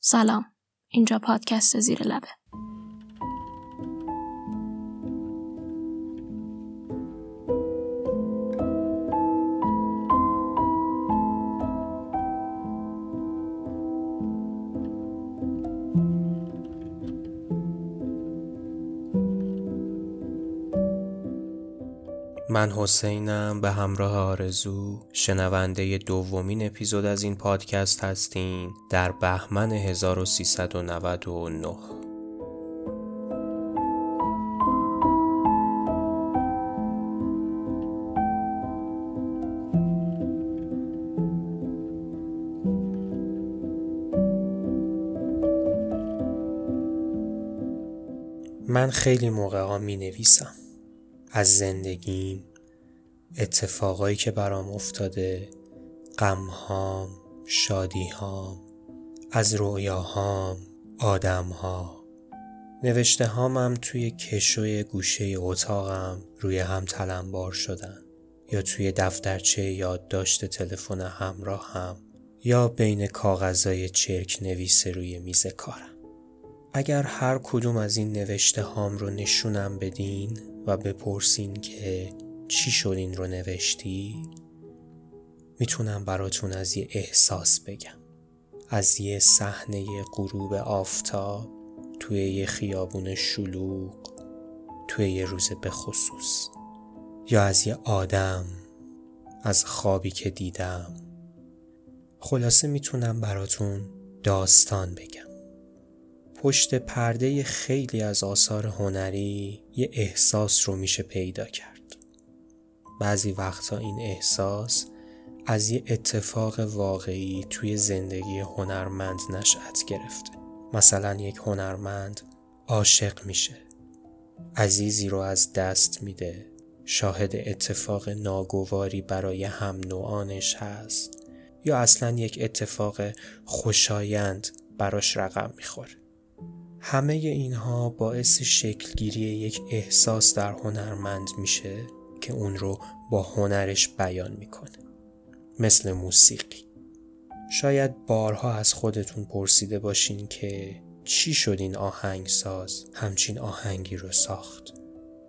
سلام. اینجا پادکست زیر لبه. من حسینم به همراه آرزو شنونده دومین اپیزود از این پادکست هستین در بهمن 1399 من خیلی موقع ها می نویسم. از زندگیم اتفاقایی که برام افتاده غمهام شادیهام از رویاهام آدمها. نوشته هامم توی کشوی گوشه اتاقم روی هم تلمبار شدن یا توی دفترچه یادداشت تلفن همراه هم یا بین کاغذای چرک نویس روی میز کارم. اگر هر کدوم از این نوشته هام رو نشونم بدین و بپرسین که چی شد این رو نوشتی؟ می‌تونم براتون از یه احساس بگم. از یه صحنه غروب آفتاب توی یه خیابون شلوغ توی یه روز به خصوص. یا از یه آدم از خوابی که دیدم. خلاصه می‌تونم براتون داستان بگم. پشت پرده خیلی از آثار هنری یه احساس رو میشه پیدا کرد. بعضی وقتا این احساس از یه اتفاق واقعی توی زندگی هنرمند نشأت گرفته. مثلا یک هنرمند عاشق میشه. عزیزی رو از دست میده. شاهد اتفاق ناگواری برای هم نوعانش هست یا اصلا یک اتفاق خوشایند براش رقم می‌خوره. همه اینها باعث شکلگیری یک احساس در هنرمند میشه که اون رو با هنرش بیان می‌کنه. مثل موسیقی. شاید بارها از خودتون پرسیده باشین که چی شد این آهنگساز؟ همچین آهنگی رو ساخت.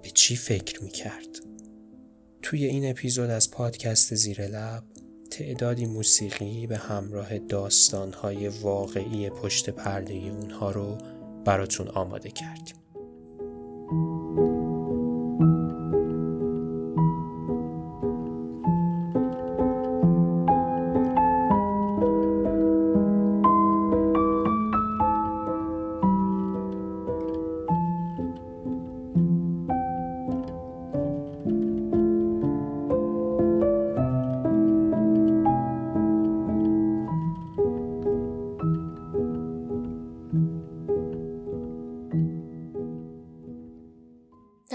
به چی فکر می‌کرد؟ توی این اپیزود از پادکست زیر لب تعدادی موسیقی به همراه داستانهای واقعی پشت پرده اونها رو براتون آماده کردیم.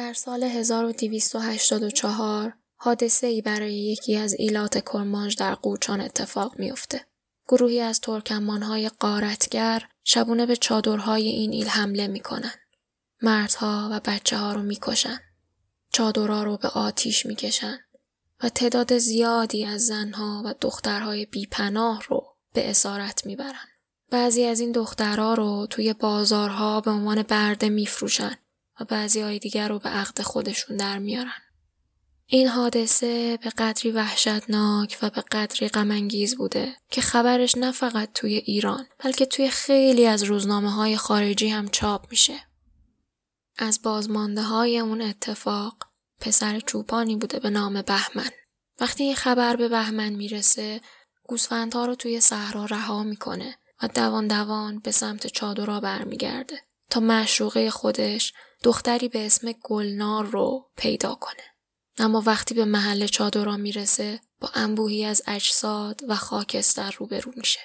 در سال 1284 حادثه ای برای یکی از ایلات کرمانج در قوچان اتفاق میافته. گروهی از ترکمانهای قارتگر شبونه به چادرهای این ایل حمله می‌کنن. مردها و بچه ها رو می‌کشن. چادرها رو به آتیش می‌کشن و تعداد زیادی از زنها و دخترهای بیپناه رو به اسارت می‌برن. بعضی از این دخترها رو توی بازارها به عنوان برده میفروشن و بعضی های دیگر رو به عقد خودشون در میارن. این حادثه به قدری وحشتناک و به قدری غمانگیز بوده که خبرش نه فقط توی ایران بلکه توی خیلی از روزنامه های خارجی هم چاپ میشه. از بازمانده های اون اتفاق پسر چوپانی بوده به نام بهمن. وقتی این خبر به بهمن می‌رسه گوسفندها رو توی صحرا رها می‌کنه و دوان دوان به سمت چادرها برمیگرده تا معشوقه خودش دختری به اسم گلنار رو پیدا کنه. اما وقتی به محل چادرها می‌رسه با انبوهی از اجساد و خاکستر روبرو میشه.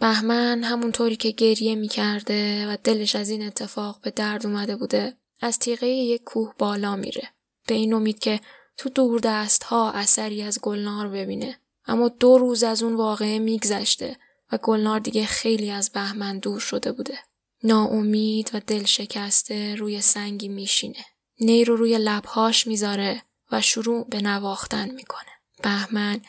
بهمن همونطوری که گریه می‌کرده و دلش از این اتفاق به درد اومده بوده از تیغه یک کوه بالا میره. به این امید که تو دور دست ها اثری از گلنار ببینه. اما دو روز از اون واقعه میگذشته و گلنار دیگه خیلی از بهمن دور شده بوده. ناامید و دل شکسته روی سنگی میشینه. نی رو روی لبهاش می‌ذاره و شروع به نواختن می‌کنه. بهمن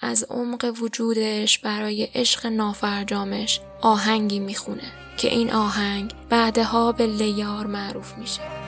از عمق وجودش برای عشق نافرجامش آهنگی می‌خونه که این آهنگ بعدها به لیار معروف میشه.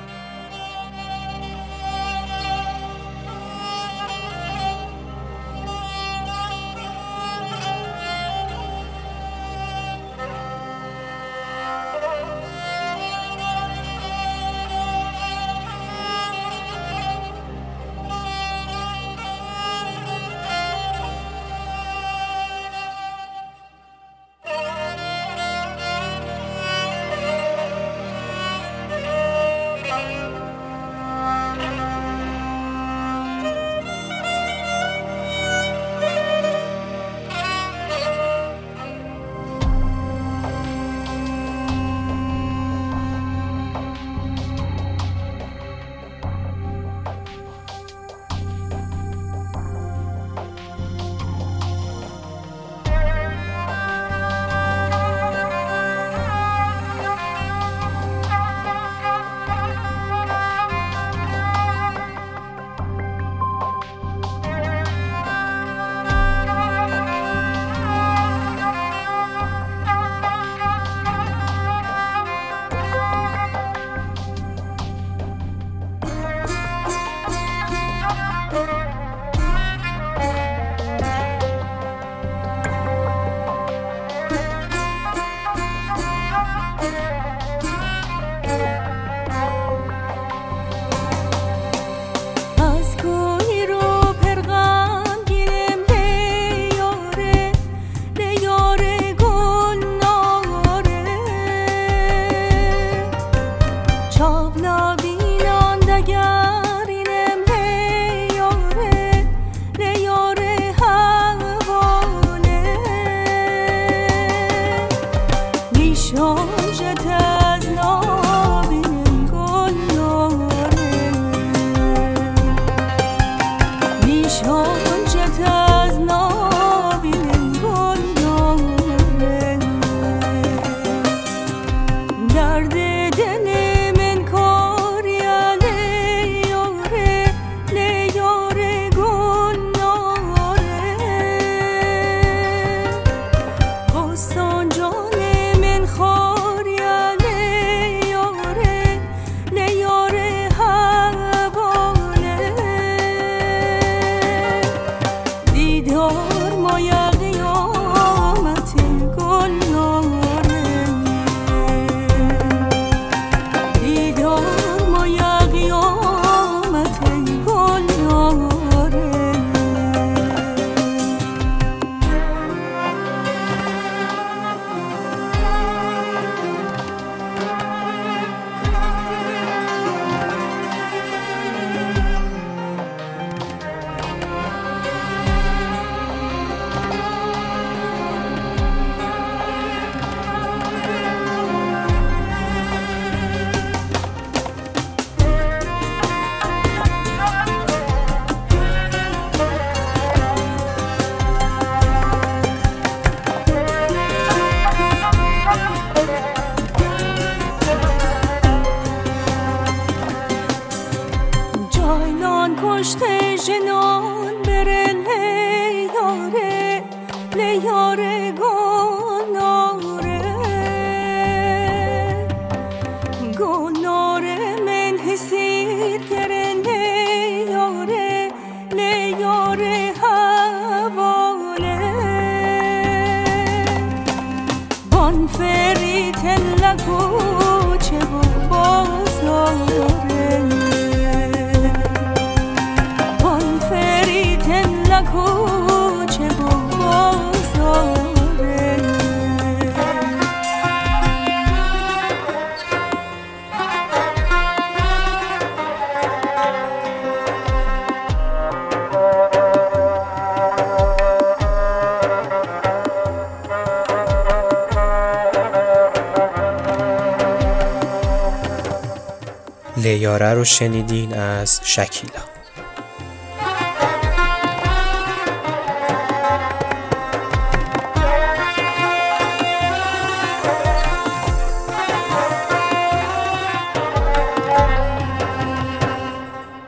لیاره رو شنیدین از شکیلا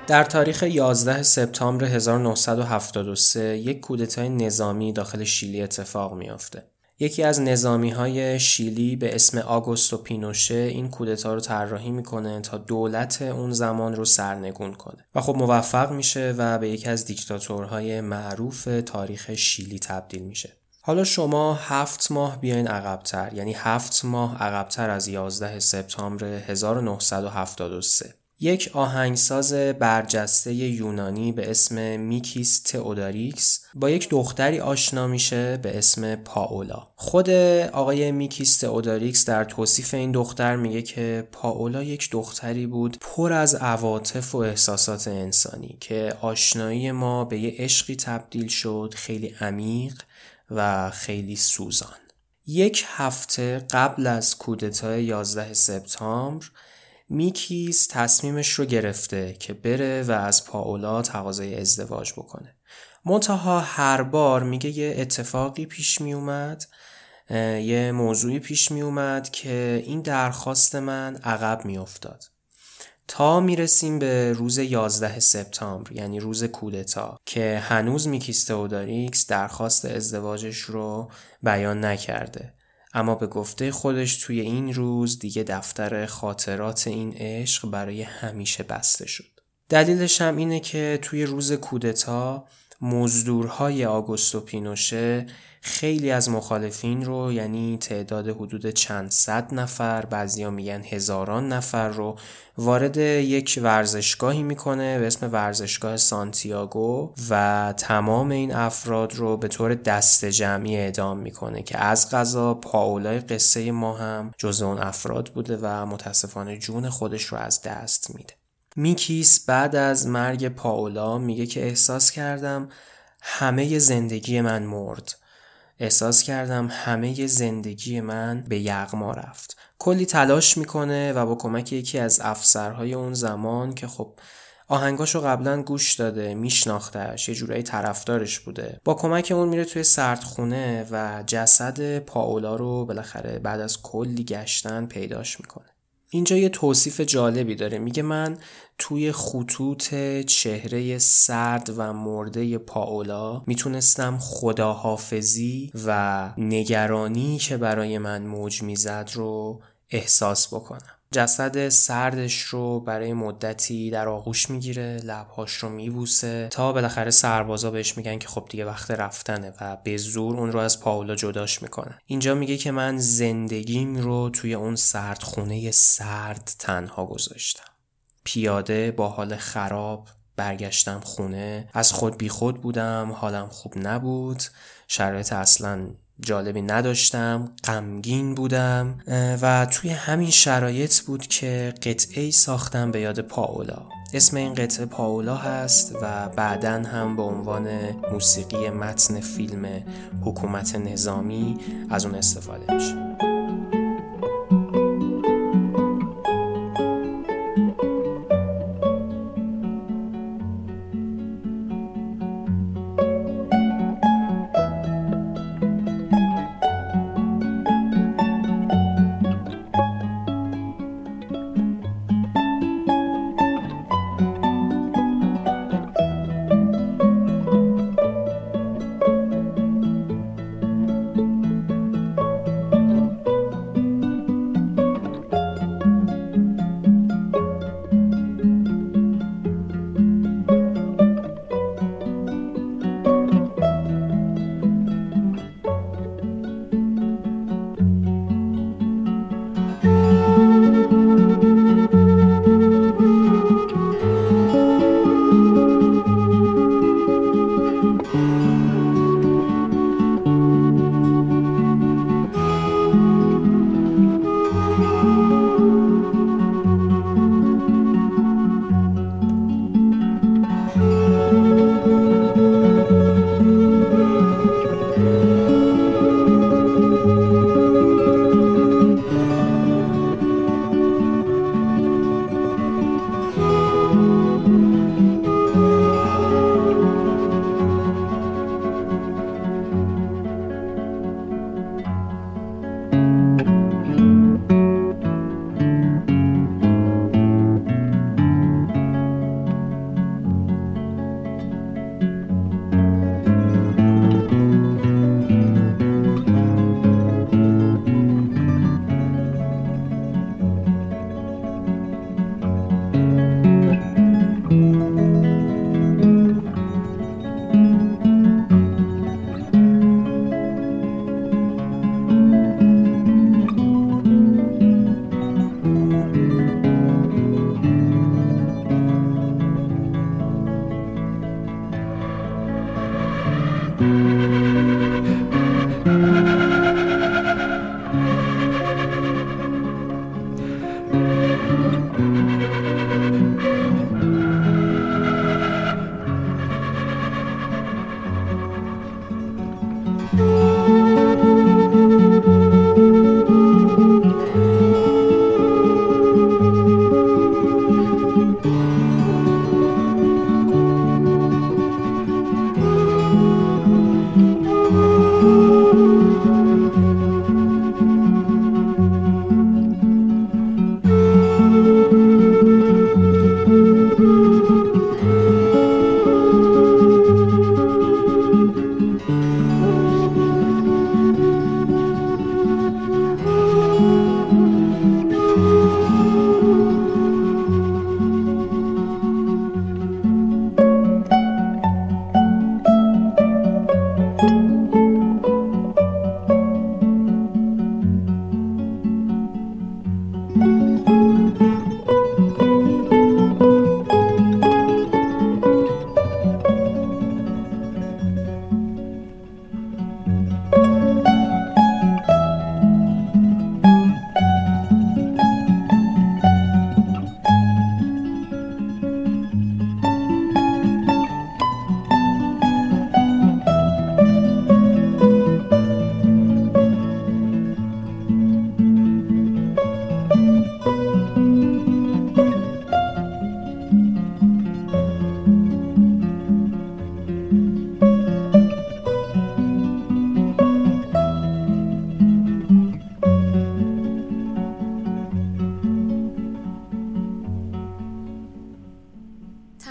در تاریخ 11 سپتامبر 1973 یک کودتای نظامی داخل شیلی اتفاق میافته. یکی از نظامی های شیلی به اسم آگوستو پینوشه این کودتا رو طراحی می‌کنه تا دولت اون زمان رو سرنگون کنه. و خب موفق میشه و به یکی از دیکتاتورهای معروف تاریخ شیلی تبدیل میشه. حالا شما هفت ماه بیاین عقبتر یعنی هفت ماه عقبتر از 11 سپتامبر 1973 یک آهنگساز برجسته یونانی به اسم میکیس تئوداریکس با یک دختری آشنا میشه به اسم پاولا. خود آقای میکیس تئوداریکس در توصیف این دختر میگه که پاولا یک دختری بود پر از عواطف و احساسات انسانی که آشنایی ما به یه عشقی تبدیل شد خیلی عمیق و خیلی سوزان. یک هفته قبل از کودتای 11 سپتامبر میکیز تصمیمش رو گرفته که بره و از پاولا تقاضای ازدواج بکنه. منتها هر بار میگه یه اتفاقی پیش می اومد یه موضوعی پیش می اومد که این درخواست من عقب می افتاد. تا می‌رسیم به روز 11 سپتامبر یعنی روز کودتا که هنوز میکیس تئوداریکس درخواست ازدواجش رو بیان نکرده. اما به گفته خودش توی این روز دیگه دفتر خاطرات این عشق برای همیشه بسته شد. دلیلش هم اینه که توی روز کودتا مزدورهای آگوستو پینوشه خیلی از مخالفین رو یعنی تعداد حدود چند صد نفر بعضیا میگن هزاران نفر رو وارد یک ورزشگاهی می‌کنه به اسم ورزشگاه سانتیاگو و تمام این افراد رو به طور دست جمعی اعدام می‌کنه که از غذا پاولای قصه ما هم جز اون افراد بوده و متاسفانه جون خودش رو از دست میده. میکیس بعد از مرگ پاولا میگه که احساس کردم همه زندگی من مرد. احساس کردم همه زندگی من به یغما رفت. کلی تلاش می‌کنه و با کمک یکی از افسرهای اون زمان که خب آهنگاشو قبلا گوش داده میشناختش یه جورایی طرفدارش بوده. با کمک اون میره توی سردخونه و جسد پاولا رو بالاخره بعد از کلی گشتن پیداش می‌کنه. اینجا یه توصیف جالبی داره. میگه من توی خطوط چهره سرد و مرده پاولا می‌تونستم خداحافظی و نگرانی که برای من موج می‌زد رو احساس بکنم. جسد سردش رو برای مدتی در آغوش می‌گیره لبهاش رو میبوسه تا بالاخره سربازا بهش میگن که خب دیگه وقت رفتنه و به زور اون رو از پاولا جداش می‌کنن اینجا میگه که من زندگیم رو توی اون سردخونه سرد تنها گذاشتم. پیاده با حال خراب برگشتم خونه. از خود بی خود بودم حالم خوب نبود. شرایط اصلا جالبی نداشتم غمگین بودم و توی همین شرایط بود که قطعه ساختم به یاد پاولا. اسم این قطعه پاولا هست و بعدا هم به عنوان موسیقی متن فیلم حکومت نظامی از اون استفاده میشه.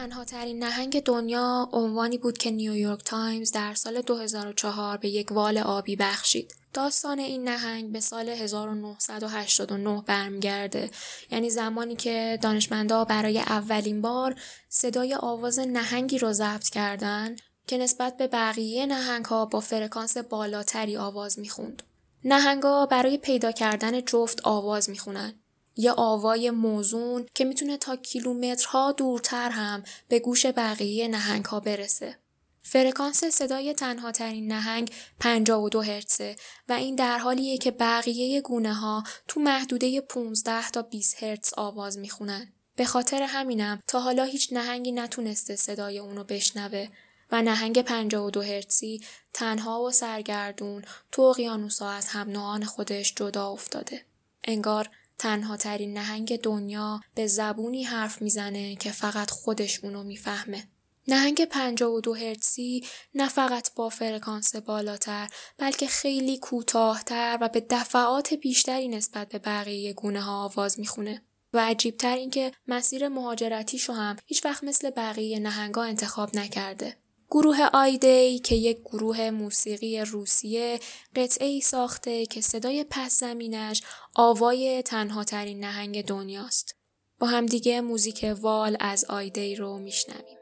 تنها ترین نهنگ دنیا عنوانی بود که نیویورک تایمز در سال 2004 به یک وال آبی بخشید. داستان این نهنگ به سال 1989 برمیگرده یعنی زمانی که دانشمندا برای اولین بار صدای آواز نهنگی رو ضبط کردن که نسبت به بقیه نهنگ ها با فرکانس بالاتری آواز می‌خوند. نهنگا برای پیدا کردن جفت آواز می‌خونن. یه آوای موزون که می‌تونه تا کیلومترها دورتر هم به گوش بقیه نهنگ ها برسه. فرکانس صدای تنها ترین نهنگ 52 هرتزه و این در حالیه که بقیه گونه ها تو محدوده 15 تا 20 هرتز آواز می‌خونن. به خاطر همینم تا حالا هیچ نهنگی نتونسته صدای اونو بشنوه و نهنگ 52 هرتزی تنها و سرگردون تو اقیانوسا از هم خودش جدا افتاده. انگار تنها ترین نهنگ دنیا به زبونی حرف می‌زنه که فقط خودش اونو می‌فهمه. نهنگ 52 هرتزی نه فقط با فرکانس بالاتر بلکه خیلی کوتاهتر و به دفعات بیشتری نسبت به بقیه گونه ها آواز می‌خونه. و عجیبتر اینکه مسیر مهاجرتیشو هم هیچ وقت مثل بقیه نهنگا انتخاب نکرده. گروه آیدی که یک گروه موسیقی روسیه قطعه ساخته که صدای پس زمینش آوای تنها ترین نهنگ دنیاست. با همدیگه موزیک وال از آیدی رو میشنویم.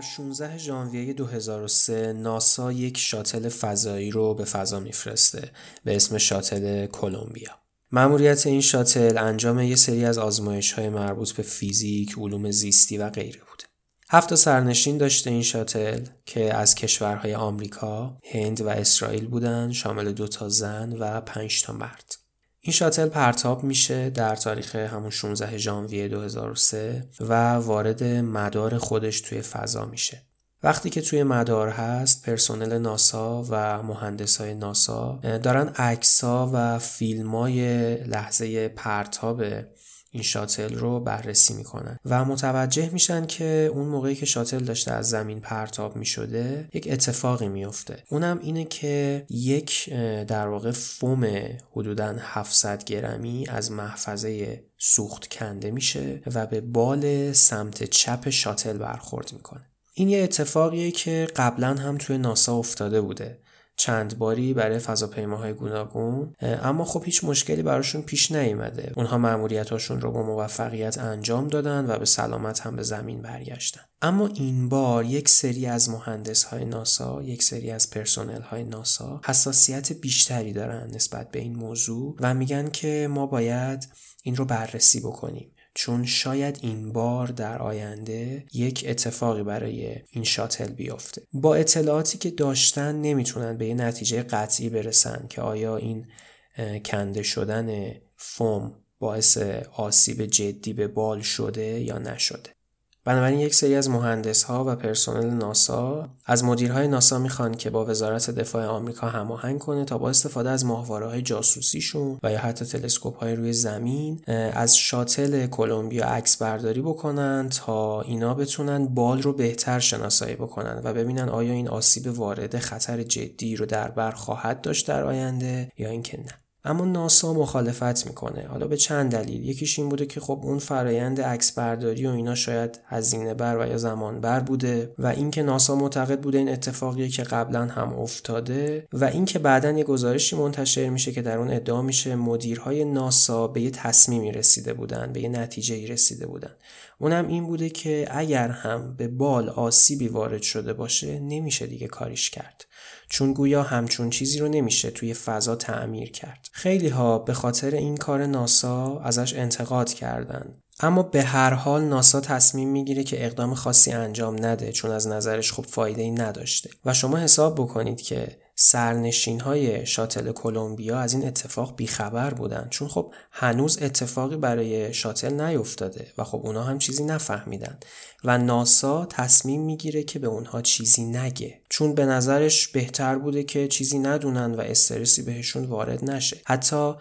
در 16 ژانویه 2003 ناسا یک شاتل فضایی رو به فضا میفرسته به اسم شاتل کلمبیا. مأموریت این شاتل انجام یک سری از آزمایش های مربوط به فیزیک، علوم زیستی و غیره بوده. هفت سرنشین داشته این شاتل که از کشورهای آمریکا، هند و اسرائیل بودن شامل دو تا زن و پنج تا مرد. این شاتل پرتاب میشه در تاریخ همون 16 ژانویه 2003 و وارد مدار خودش توی فضا میشه. وقتی که توی مدار هست پرسنل ناسا و مهندس های ناسا دارن عکس‌ها و فیلم های لحظه پرتاب این شاتل رو بررسی می‌کنن. و متوجه میشن که اون موقعی که شاتل داشته از زمین پرتاب می‌شده یک اتفاقی میفته اونم اینه که یک در واقع فوم حدودا 700 گرمی از محفظه سوخت کنده میشه و به بال سمت چپ شاتل برخورد می‌کنه. این یه اتفاقیه که قبلا هم توی ناسا افتاده بوده. چند باری برای فضاپیماهای گوناگون اما خب هیچ مشکلی براشون پیش نیامده اونها مأموریتاشون رو با موفقیت انجام دادن و به سلامت هم به زمین برگشتن. اما این بار یک سری از مهندس های ناسا یک سری از پرسنل های ناسا حساسیت بیشتری دارن نسبت به این موضوع و میگن که ما باید این رو بررسی بکنیم. چون شاید این بار در آینده یک اتفاقی برای این شاتل بیفته. با اطلاعاتی که داشتن نمی‌تونن به یه نتیجه قطعی برسن که آیا این کنده شدن فوم باعث آسیب جدی به بال شده یا نشده. بنابراین یک سری از مهندس ها و پرسنل ناسا از مدیرهای ناسا می‌خوان که با وزارت دفاع آمریکا هماهنگ کنه تا با استفاده از ماهواره های جاسوسیشون و یا حتی تلسکوپ های روی زمین از شاتل کلمبیا عکس برداری بکنن تا اینا بتونن بال رو بهتر شناسایی بکنن و ببینن آیا این آسیب وارد خطر جدی رو در بر خواهد داشت در آینده یا اینکه نه. اما ناسا مخالفت می‌کنه. حالا به چند دلیل. یکیش این بوده که خب اون فرایند عکس برداری و اینا شاید هزینه بر و یا زمان بر بوده و اینکه ناسا معتقد بوده این اتفاقیه که قبلا هم افتاده و اینکه بعدا یه گزارشی منتشر میشه که در اون ادعا میشه مدیرهای ناسا به یه تصمیمی رسیده بودن به یه نتیجه رسیده بودن. اونم این بوده که اگر هم به بال آسیبی وارد شده باشه نمیشه دیگه کاریش کرد. چون گویا همچون چیزی رو نمیشه توی فضا تعمیر کرد. خیلی ها به خاطر این کار ناسا ازش انتقاد کردند. اما به هر حال ناسا تصمیم می‌گیره که اقدام خاصی انجام نده چون از نظرش خب فایده ای نداشته و شما حساب بکنید که سرنشین های شاتل کلمبیا از این اتفاق بیخبر بودن. چون خب هنوز اتفاقی برای شاتل نیفتاده و خب اونا هم چیزی نفهمیدن. و ناسا تصمیم می‌گیره که به اونها چیزی نگه. چون به نظرش بهتر بوده که چیزی ندونن و استرسی بهشون وارد نشه. حتی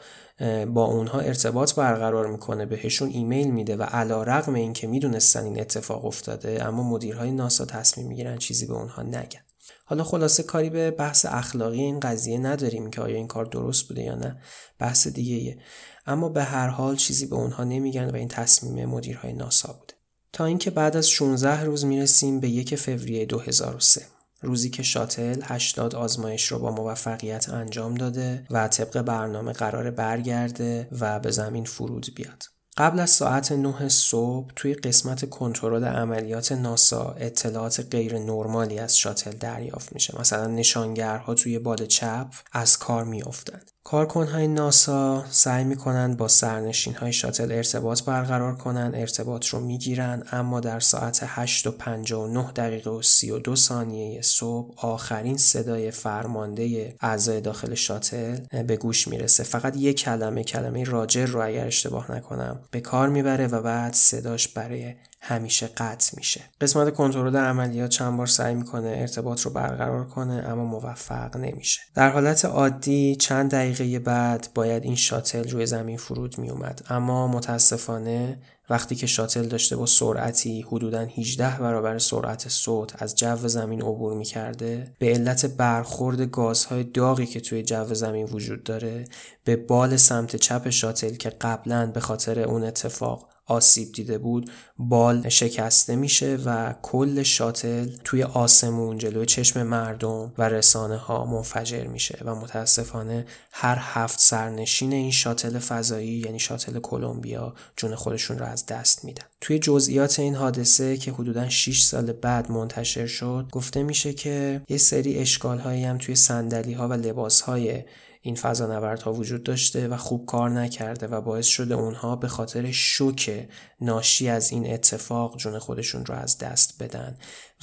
با اونها ارتباط برقرار می‌کنه بهشون ایمیل میده و علا رقم این که می‌دونستن این اتفاق افتاده اما مدیرهای ناسا تصمیم می‌گیرن چیزی به اونها نگن. حالا خلاصه کاری به بحث اخلاقی این قضیه نداریم که آیا این کار درست بوده یا نه بحث دیگه ایه. اما به هر حال چیزی به اونها نمیگن و این تصمیم مدیرهای ناسا بوده تا اینکه بعد از 16 روز می‌رسیم به یک فوریه 2003 روزی که شاتل 80 آزمایش رو با موفقیت انجام داده و طبق برنامه قرار برگرده و به زمین فرود بیاد. قبل از ساعت 9 صبح توی قسمت کنترل عملیات ناسا اطلاعات غیر نرمالی از شاتل دریافت میشه. مثلا نشانگرها توی باد چپ از کار میافتند کارکنهای ناسا سعی می‌کنند با سرنشین های شاتل ارتباط برقرار کنند ارتباط رو می‌گیرن اما در ساعت 8 و 59 دقیقه و 32 ثانیه صبح آخرین صدای فرمانده اعضای داخل شاتل به گوش می‌رسه. فقط یک کلمه کلمه راجر رو اگر اشتباه نکنم به کار می‌بره و بعد صداش برای همیشه قطع میشه. قسمت کنترل عملیات چند بار سعی می‌کنه ارتباط رو برقرار کنه اما موفق نمیشه. در حالت عادی چند دقیقه بعد باید این شاتل روی زمین فرود میومد اما متاسفانه وقتی که شاتل داشته با سرعتی حدودا 18 برابر سرعت صوت از جو زمین عبور می‌کرده به علت برخورد گازهای داغی که توی جو زمین وجود داره به بال سمت چپ شاتل که قبلا به خاطر اون اتفاق آسیب دیده بود بال شکسته میشه و کل شاتل توی آسمون جلوی چشم مردم و رسانه ها منفجر میشه و متاسفانه هر هفت سرنشین این شاتل فضایی یعنی شاتل کلمبیا جون خودشون رو از دست میدن. توی جزئیات این حادثه که حدودا 6 سال بعد منتشر شد گفته میشه که یه سری اشکال هم توی صندلی ها و لباس های این ها وجود داشته و خوب کار نکرده و باعث شده اونها به خاطر شوک ناشی از این اتفاق جون خودشون رو از دست بدن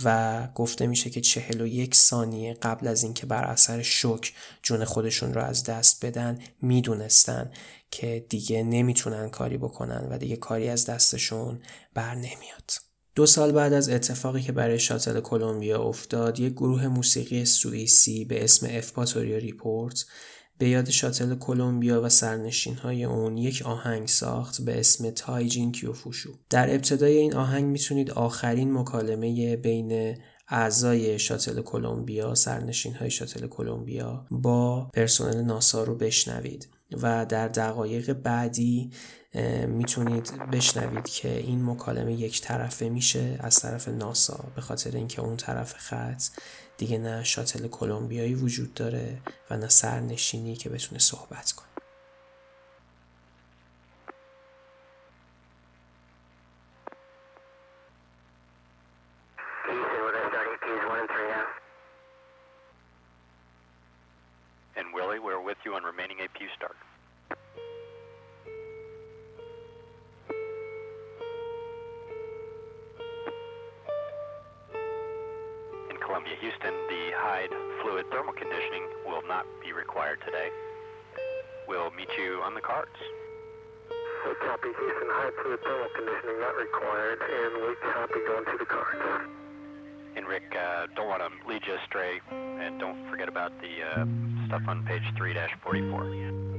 و گفته میشه که چهل و یک ثانیه قبل از اینکه بر اثر شوک جون خودشون رو از دست بدن می‌دونستن که دیگه نمی‌تونن کاری بکنن و دیگه کاری از دستشون بر نمیاد. دو سال بعد از اتفاقی که برای شاتل کلمبیا افتاد یک گروه موسیقی سوئیسی به اسم افپاتوریا ریپورت به یاد شاتل کلمبیا و سرنشین های اون یک آهنگ ساخت به اسم تایجین کیوفوشو. در ابتدای این آهنگ می‌تونید آخرین مکالمه بین اعضای شاتل کلمبیا سرنشین های شاتل کلمبیا با پرسنل ناسا رو بشنوید و در دقایق بعدی می‌تونید بشنوید که این مکالمه یک طرفه میشه از طرف ناسا به خاطر اینکه اون طرف خط دیگه نه شاتل کلمبیایی وجود داره و نه سرنشینی که بتونه صحبت کنه And Willie, we're with you on remaining APU start. Columbia Houston, the Hyde fluid thermal conditioning will not be required today. We'll meet you on the carts. We copy Houston Hyde fluid thermal conditioning not required, and we copy going to the carts. And Rick, uh, don't want to lead you astray, and don't forget about the uh, stuff on page 3 44.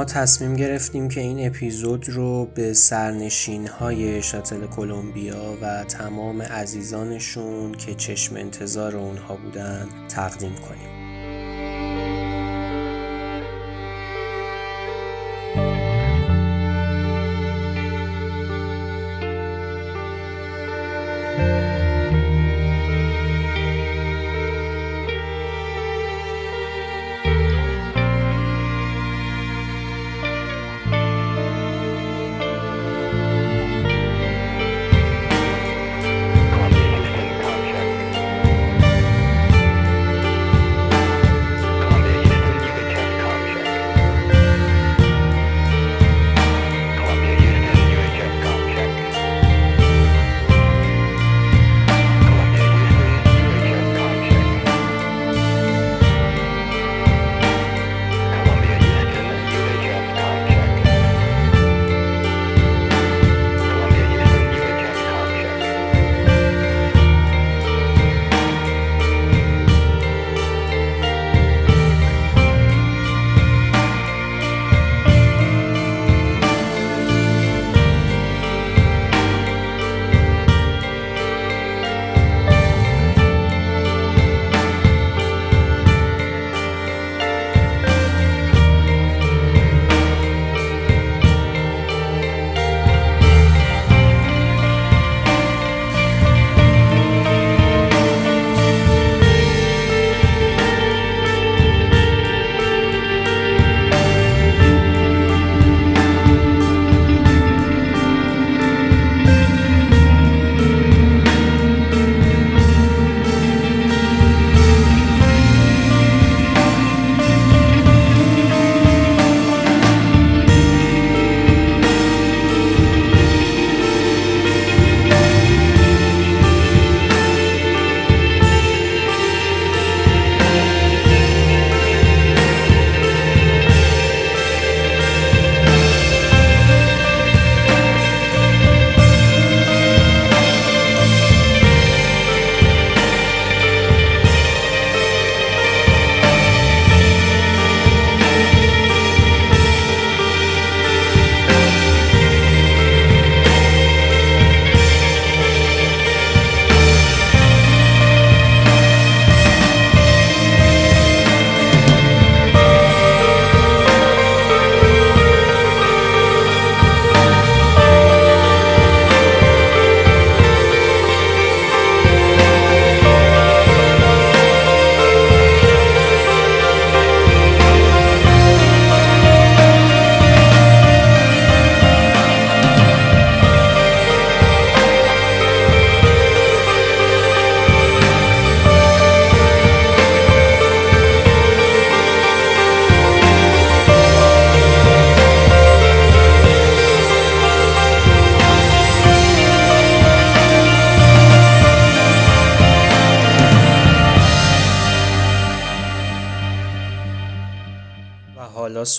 ما تصمیم گرفتیم که این اپیزود رو به سرنشین های شاتل کلمبیا و تمام عزیزانشون که چشم انتظار اونها بودن تقدیم کنیم.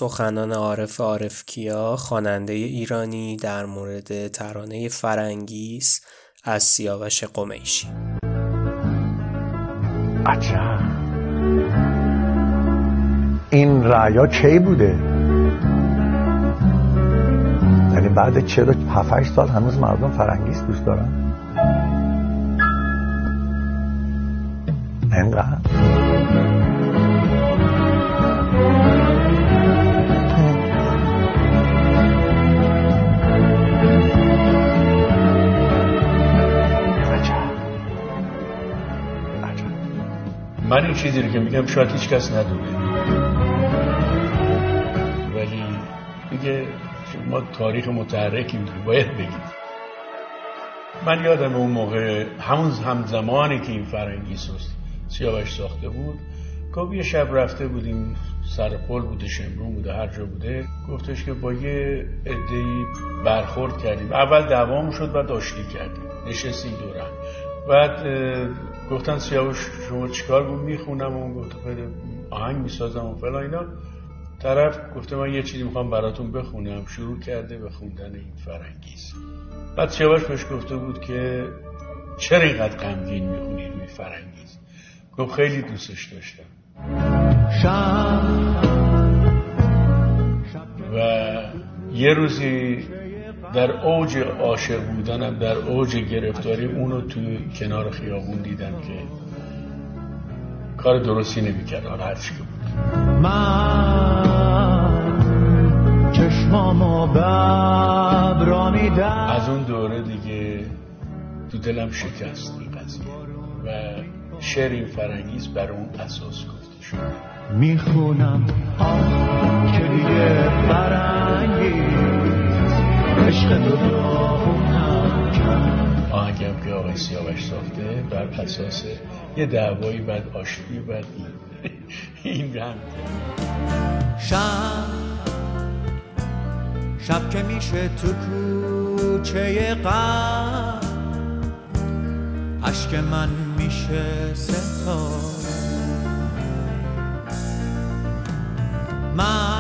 سخنان عارف عارفکیا خواننده ایرانی در مورد ترانه فرنگیس از سیاوش قمیشی. عجب این رعیا کی بوده؟ یعنی بعد چرا 7 سال هنوز مردم فرنگیس دوست دارن؟ انقدر. من این چیزی رو که میگم شاید هیچ کس ندونه. ولی دیگه ما تاریخ متحرکی باید بگید من یادم اون موقع همون همزمانی که این فرنگیس رو سیاوش ساخته بود گفت یه شب رفته بودیم سر پل بوده شمرون بوده هر جا بوده. گفتش که با یه عده‌ای برخورد کردیم. اول دوام شد بعد آشتی کردیم. نشستیم دورم بعد گفتن سیاوش شما چیکار بود؟ می‌خونم و گفت آهنگ می‌سازم و فلان اینا. طرف گفته من یه چیزی می‌خوام براتون بخونم. شروع کرده به خوندن این فرنگیز. بعد سیاوش بهش گفته بود که چرا اینقدر غمگین می‌خونی روی فرنگیز؟ گفت خیلی دوستش داشتم. و یه روزی در اوج عاشق بودنم در اوج گرفتاری اونو توی کنار خیابون دیدم که کار درستی نمی‌کرد حالا هرچی که بود. من چشمامو از اون دوره دیگه تو دلم شکست قضیه و شعر این فرنگیز بر اون اساس گفته شد. می‌خونم. آه که دیگه فرنگیز عشق کرد آهنگم که آقای سیاوش ساخته بر اساس یه دعوایی بعد آشتی بعد این هم شب شب که میشه تو کوچه غم اشک من میشه ستاره. من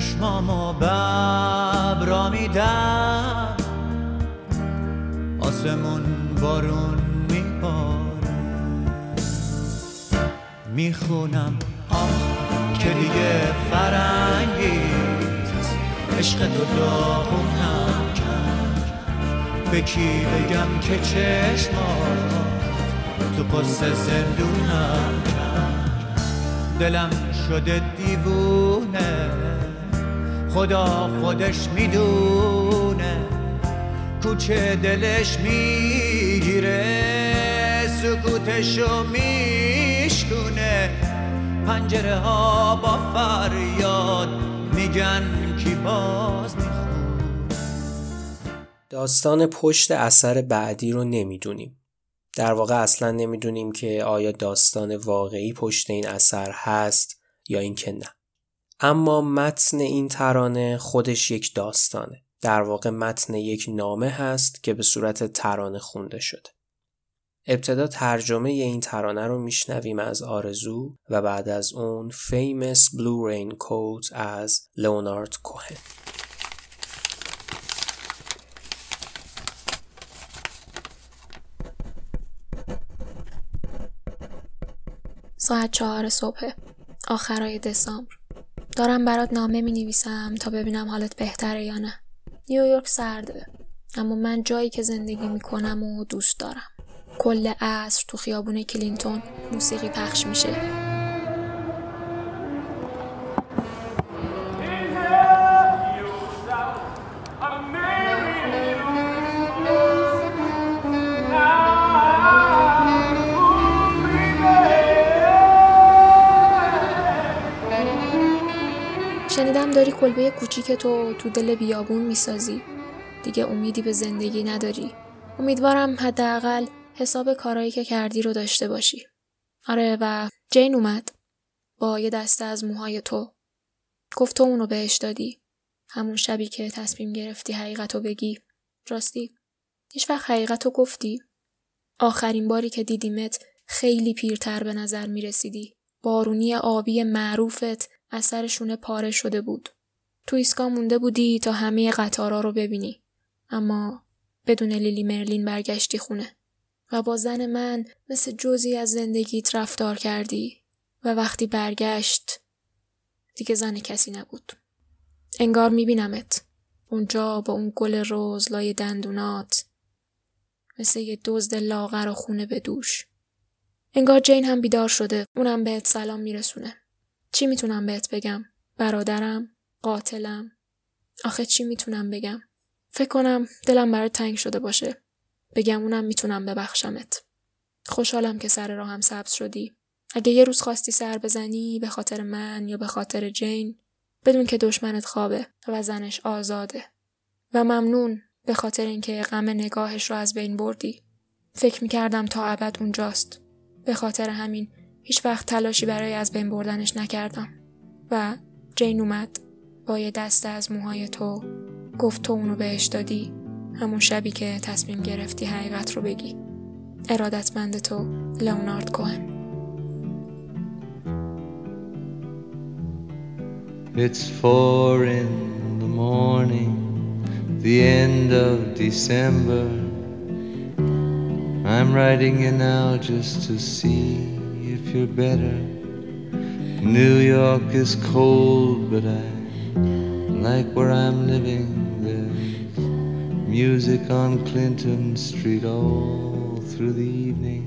چشمامو ببرا میدم. آسمون بارون میباره می‌خونم آه که دیگه فرنگیز عشق تو داغونم کرد. به کی بگم که چشمات تو قصه زندونم کرد. دلم شده دیوونه. خدا خودش می‌دونه کوچه دلش می‌گیره سکوتشو میشکونه پنجره ها با فریاد میگن کی باز داستان پشت اثر بعدی رو نمی‌دونیم. در واقع اصلا نمی‌دونیم که آیا داستان واقعی پشت این اثر هست یا اینکه نه. اما متن این ترانه خودش یک داستانه. در واقع متن یک نامه هست که به صورت ترانه خونده شده. ابتدا ترجمه این ترانه رو میشنویم از آرزو و بعد از اون Famous Blue Raincoat از لئونارد کوهن. ساعت چهار صبح آخرای دسامبر دارم برات نامه می نویسم تا ببینم حالت بهتره یا نه. نیویورک سرده اما من جایی که زندگی می کنم و دوست دارم. کل عصر تو خیابون کلینتون موسیقی پخش میشه. شنیدم داری کلبه کوچیک تو تو دل بیابون می‌سازی. دیگه امیدی به زندگی نداری. امیدوارم حداقل حساب کارایی که کردی رو داشته باشی. آره و جین اومد. با یه دسته از موهای تو. گفت تو اونو بهش دادی. همون شبی که تصمیم گرفتی حقیقتو بگی. راستی هیچ وقت حقیقتو گفتی. آخرین باری که دیدیمت خیلی پیرتر به نظر می رسیدی بارونی آبی معروفت. از سر شونه پاره شده بود. تو ایسکا مونده بودی تا همه قطارا رو ببینی. اما بدون لیلی مرلین برگشتی خونه. و با زن من مثل جزی از زندگیت رفتار کردی و وقتی برگشت دیگه زن کسی نبود. انگار میبینمت. اونجا با اون گل روز لای دندونات مثل یه دزد لاغر و خونه به دوش. انگار جین هم بیدار شده. اونم بهت سلام میرسونه. چی می‌تونم بهت بگم؟ برادرم؟ قاتلم؟ آخه چی می‌تونم بگم؟ فکر کنم دلم برای تنگ شده باشه. بگم اونم می‌تونم ببخشمت. خوشحالم که سر راهم سبز شدی. اگه یه روز خواستی سر بزنی به خاطر من یا به خاطر جین بدون که دشمنت خوابه و زنش آزاده. و ممنون به خاطر اینکه غم نگاهش رو از بین بردی. فکر می‌کردم تا ابد اونجاست. به خاطر همین هیچ وقت تلاشی برای از بین بردنش نکردم. و جین اومد با یه دسته از موهای تو گفت تو اونو بهش دادی همون شبی که تصمیم گرفتی حقیقت رو بگی. ارادتمند تو لئونارد کوهن It's four in the morning, the end of December. I'm writing you now just to see if you're better. New York is cold, but I like where I'm living. There's music on Clinton Street all through the evening.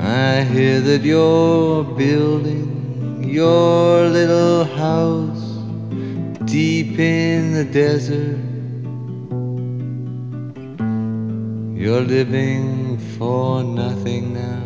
I hear that you're building your little house deep in the desert. You're living for nothing now.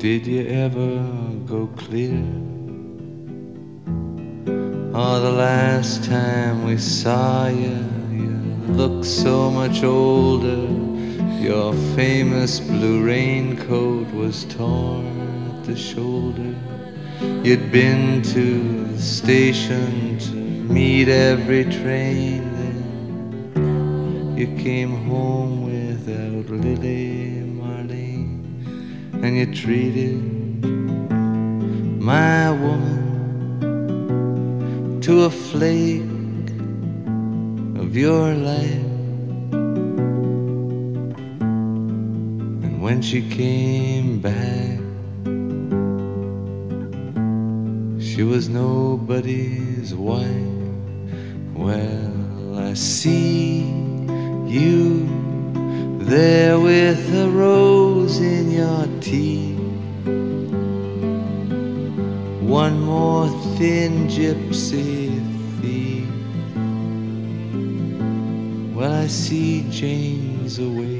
Did you ever go clear? Oh, the last time we saw you, you looked so much older. Your famous blue raincoat was torn at the shoulder. You'd been to the station to meet every train. Then you came home without Lily and you treated my woman to a flake of your life. And when she came back, she was nobody's wife. Well, I see you there with a rose in your teeth. One more thin gypsy thief. Well, I see Jane's away.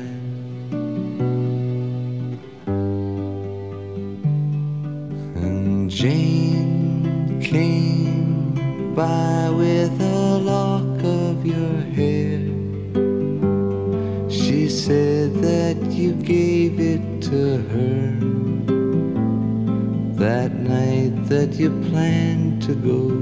By with a lock of your hair. She said that you gave it to her that night that you planned to go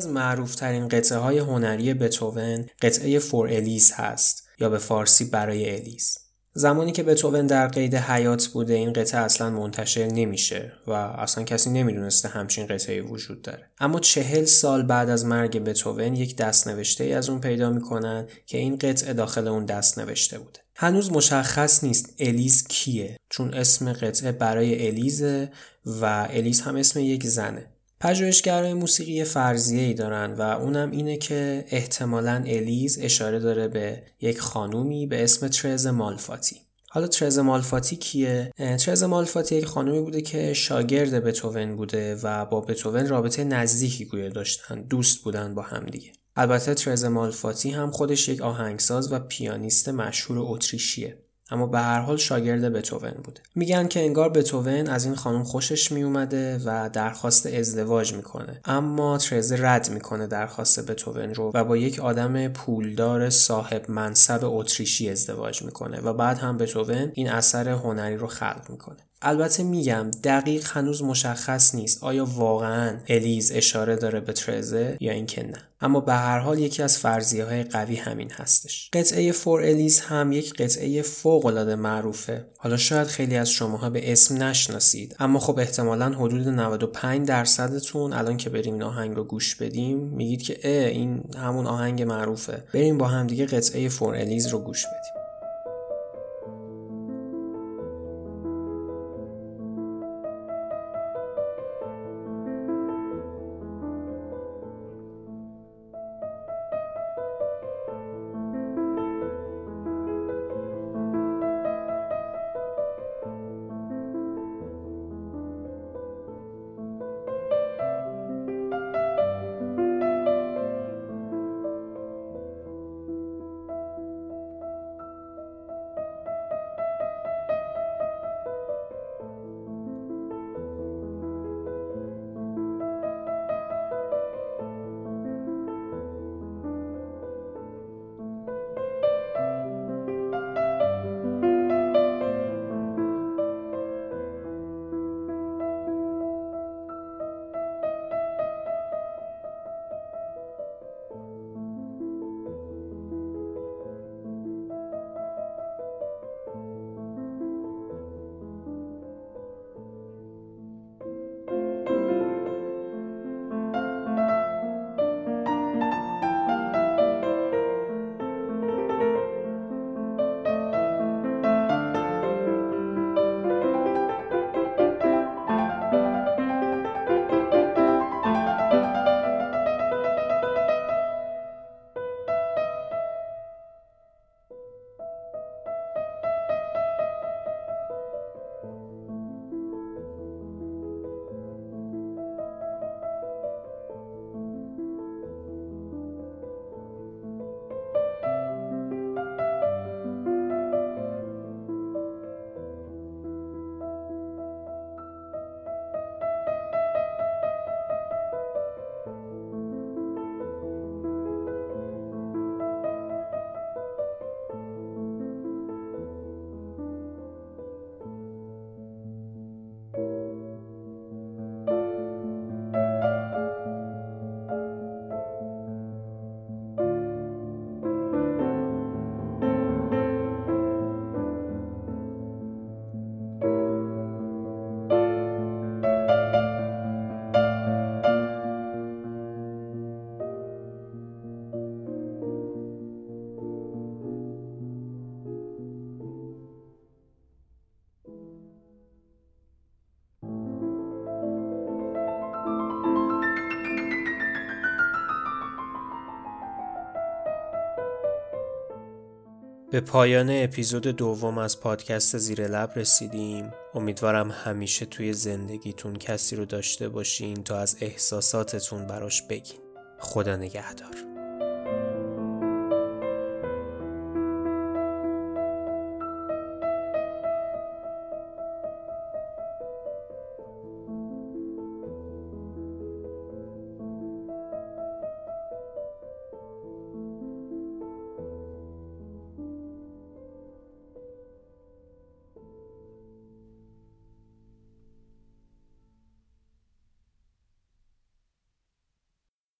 از معروفترین قطعه های هنری بتوون قطعه فور الیز هست یا به فارسی برای الیز. زمانی که بتوون در قید حیات بوده این قطعه اصلا منتشر نمیشه و اصلا کسی نمی‌دونسته همچین قطعه وجود داره. اما چهل سال بعد از مرگ بتوون یک دست نوشته ای از اون پیدا می‌کنن که این قطعه داخل اون دست نوشته بوده. هنوز مشخص نیست الیز کیه چون اسم قطعه برای الیزه و الیز هم اسم یک زنه. پژوهشگرای موسیقی فرضیه ای دارن و اونم اینه که احتمالا الیز اشاره داره به یک خانومی به اسم ترز مالفاتی. حالا ترز مالفاتی کیه؟ ترز مالفاتی یک خانومی بوده که شاگرد بتوون بوده و با بتوون رابطه نزدیکی گویا داشتن دوست بودن با همدیگه البته ترز مالفاتی هم خودش یک آهنگساز و پیانیست مشهور اتریشیه. اما به هر حال شاگرد بتوون بوده میگن که انگار بتوون از این خانم خوشش میومده و درخواست ازدواج می‌کنه. اما ترزه رد می‌کنه درخواست بتوون رو و با یک آدم پولدار صاحب منصب اتریشی ازدواج می‌کنه و بعد هم بتوون این اثر هنری رو خلق می‌کنه. البته میگم دقیق هنوز مشخص نیست. آیا واقعا الیز اشاره داره به ترزه یا اینکه نه؟ اما به هر حال یکی از فرضیه های قوی همین هستش. قطعه فور الیز هم یک قطعه فوق العاده معروفه. حالا شاید خیلی از شماها به اسم نشناسید. اما خب احتمالا حدود 95 درصدتون الان که بریم این آهنگ رو گوش بدیم میگید که اه این همون آهنگ معروفه. بریم با هم دیگه قطعه فور الیز رو گوش بدیم. به پایان اپیزود دوم از پادکست زیر لب رسیدیم. امیدوارم همیشه توی زندگیتون کسی رو داشته باشین تا از احساساتتون براش بگین. خدا نگهدار.